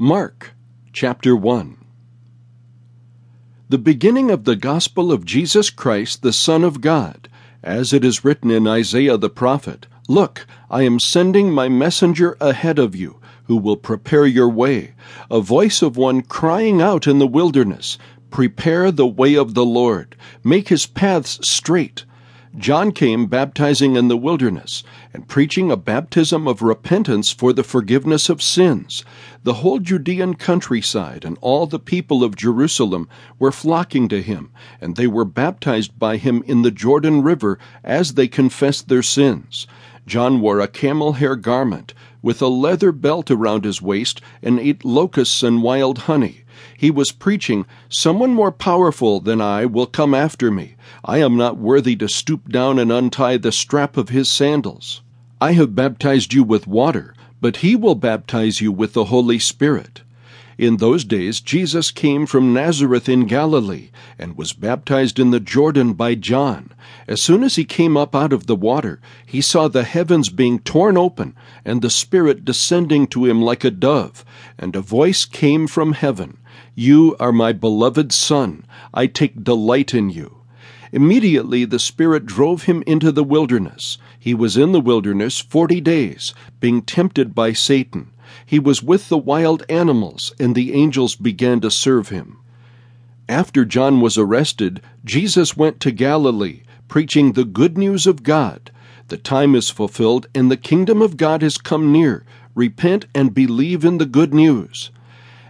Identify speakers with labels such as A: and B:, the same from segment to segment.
A: Mark chapter 1 The beginning of the gospel of Jesus Christ, the Son of God, as it is written in Isaiah the prophet Look, I am sending my messenger ahead of you, who will prepare your way, a voice of one crying out in the wilderness, Prepare the way of the Lord, make his paths straight. John came baptizing in the wilderness and preaching a baptism of repentance for the forgiveness of sins. The whole Judean countryside and all the people of Jerusalem were flocking to him, and they were baptized by him in the Jordan River as they confessed their sins. John wore a camel hair garment with a leather belt around his waist and ate locusts and wild honey. He was preaching, Someone more powerful than I will come after me. I am not worthy to stoop down and untie the strap of his sandals. I have baptized you with water, but he will baptize you with the Holy Spirit. In those days, Jesus came from Nazareth in Galilee and was baptized in the Jordan by John. As soon as he came up out of the water, he saw the heavens being torn open and the Spirit descending to him like a dove, and a voice came from heaven You are my beloved Son. I take delight in you. Immediately the Spirit drove him into the wilderness. He was in the wilderness forty days, being tempted by Satan. He was with the wild animals, and the angels began to serve him. After John was arrested, Jesus went to Galilee, preaching the good news of God. The time is fulfilled, and the kingdom of God has come near. Repent and believe in the good news.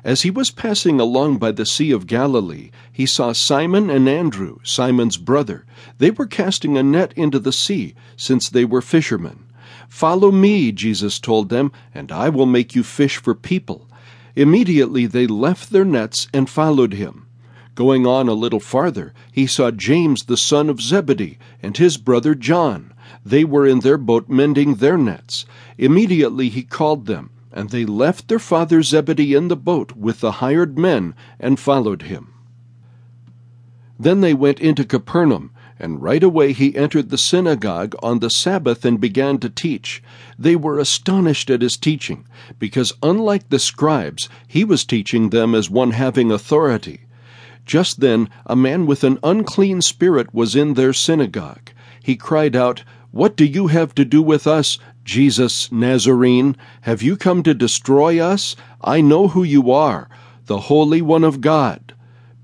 A: As he was passing along by the Sea of Galilee, he saw Simon and Andrew, Simon's brother. They were casting a net into the sea, since they were fishermen. Follow me, Jesus told them, and I will make you fish for people. Immediately they left their nets and followed him. Going on a little farther, he saw James the son of Zebedee and his brother John. They were in their boat mending their nets. Immediately he called them, and they left their father Zebedee in the boat with the hired men and followed him. Then they went into Capernaum, and right away he entered the synagogue on the Sabbath and began to teach. They were astonished at his teaching, because unlike the scribes, he was teaching them as one having authority. Just then a man with an unclean spirit was in their synagogue. He cried out, What do you have to do with us, Jesus Nazarene? Have you come to destroy us? I know who you are, the Holy One of God.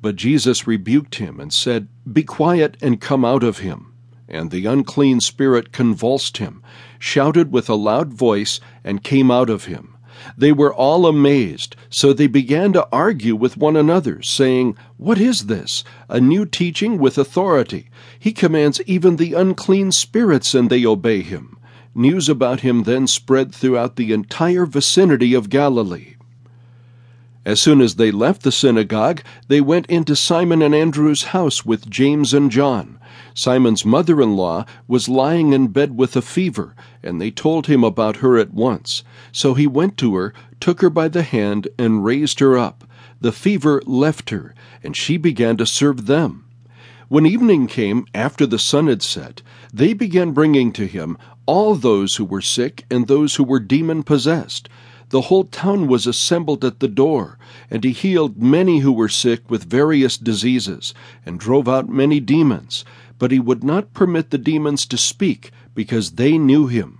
A: But Jesus rebuked him and said, Be quiet and come out of him. And the unclean spirit convulsed him, shouted with a loud voice, and came out of him. They were all amazed, so they began to argue with one another, saying, What is this? A new teaching with authority. He commands even the unclean spirits, and they obey him. News about him then spread throughout the entire vicinity of Galilee. As soon as they left the synagogue, they went into Simon and Andrew's house with James and John. Simon's mother in law was lying in bed with a fever, and they told him about her at once. So he went to her, took her by the hand, and raised her up. The fever left her, and she began to serve them. When evening came, after the sun had set, they began bringing to him all those who were sick and those who were demon possessed. The whole town was assembled at the door, and he healed many who were sick with various diseases, and drove out many demons but he would not permit the demons to speak, because they knew him.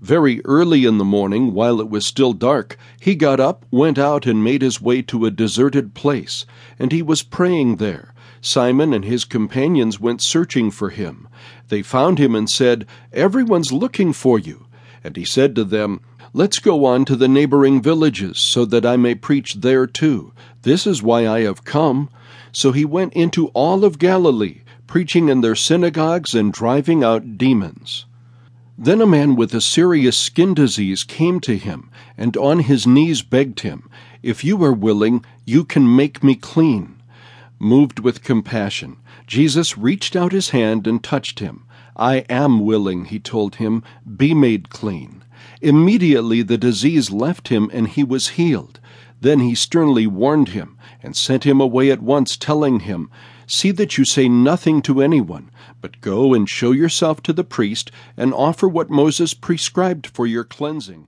A: Very early in the morning, while it was still dark, he got up, went out, and made his way to a deserted place, and he was praying there. Simon and his companions went searching for him. They found him and said, Everyone's looking for you. And he said to them, Let's go on to the neighboring villages, so that I may preach there too. This is why I have come. So he went into all of Galilee preaching in their synagogues and driving out demons. Then a man with a serious skin disease came to him, and on his knees begged him, If you are willing, you can make me clean. Moved with compassion, Jesus reached out his hand and touched him. I am willing, he told him, be made clean. Immediately the disease left him and he was healed. Then he sternly warned him and sent him away at once, telling him, See that you say nothing to anyone, but go and show yourself to the priest and offer what Moses prescribed for your cleansing.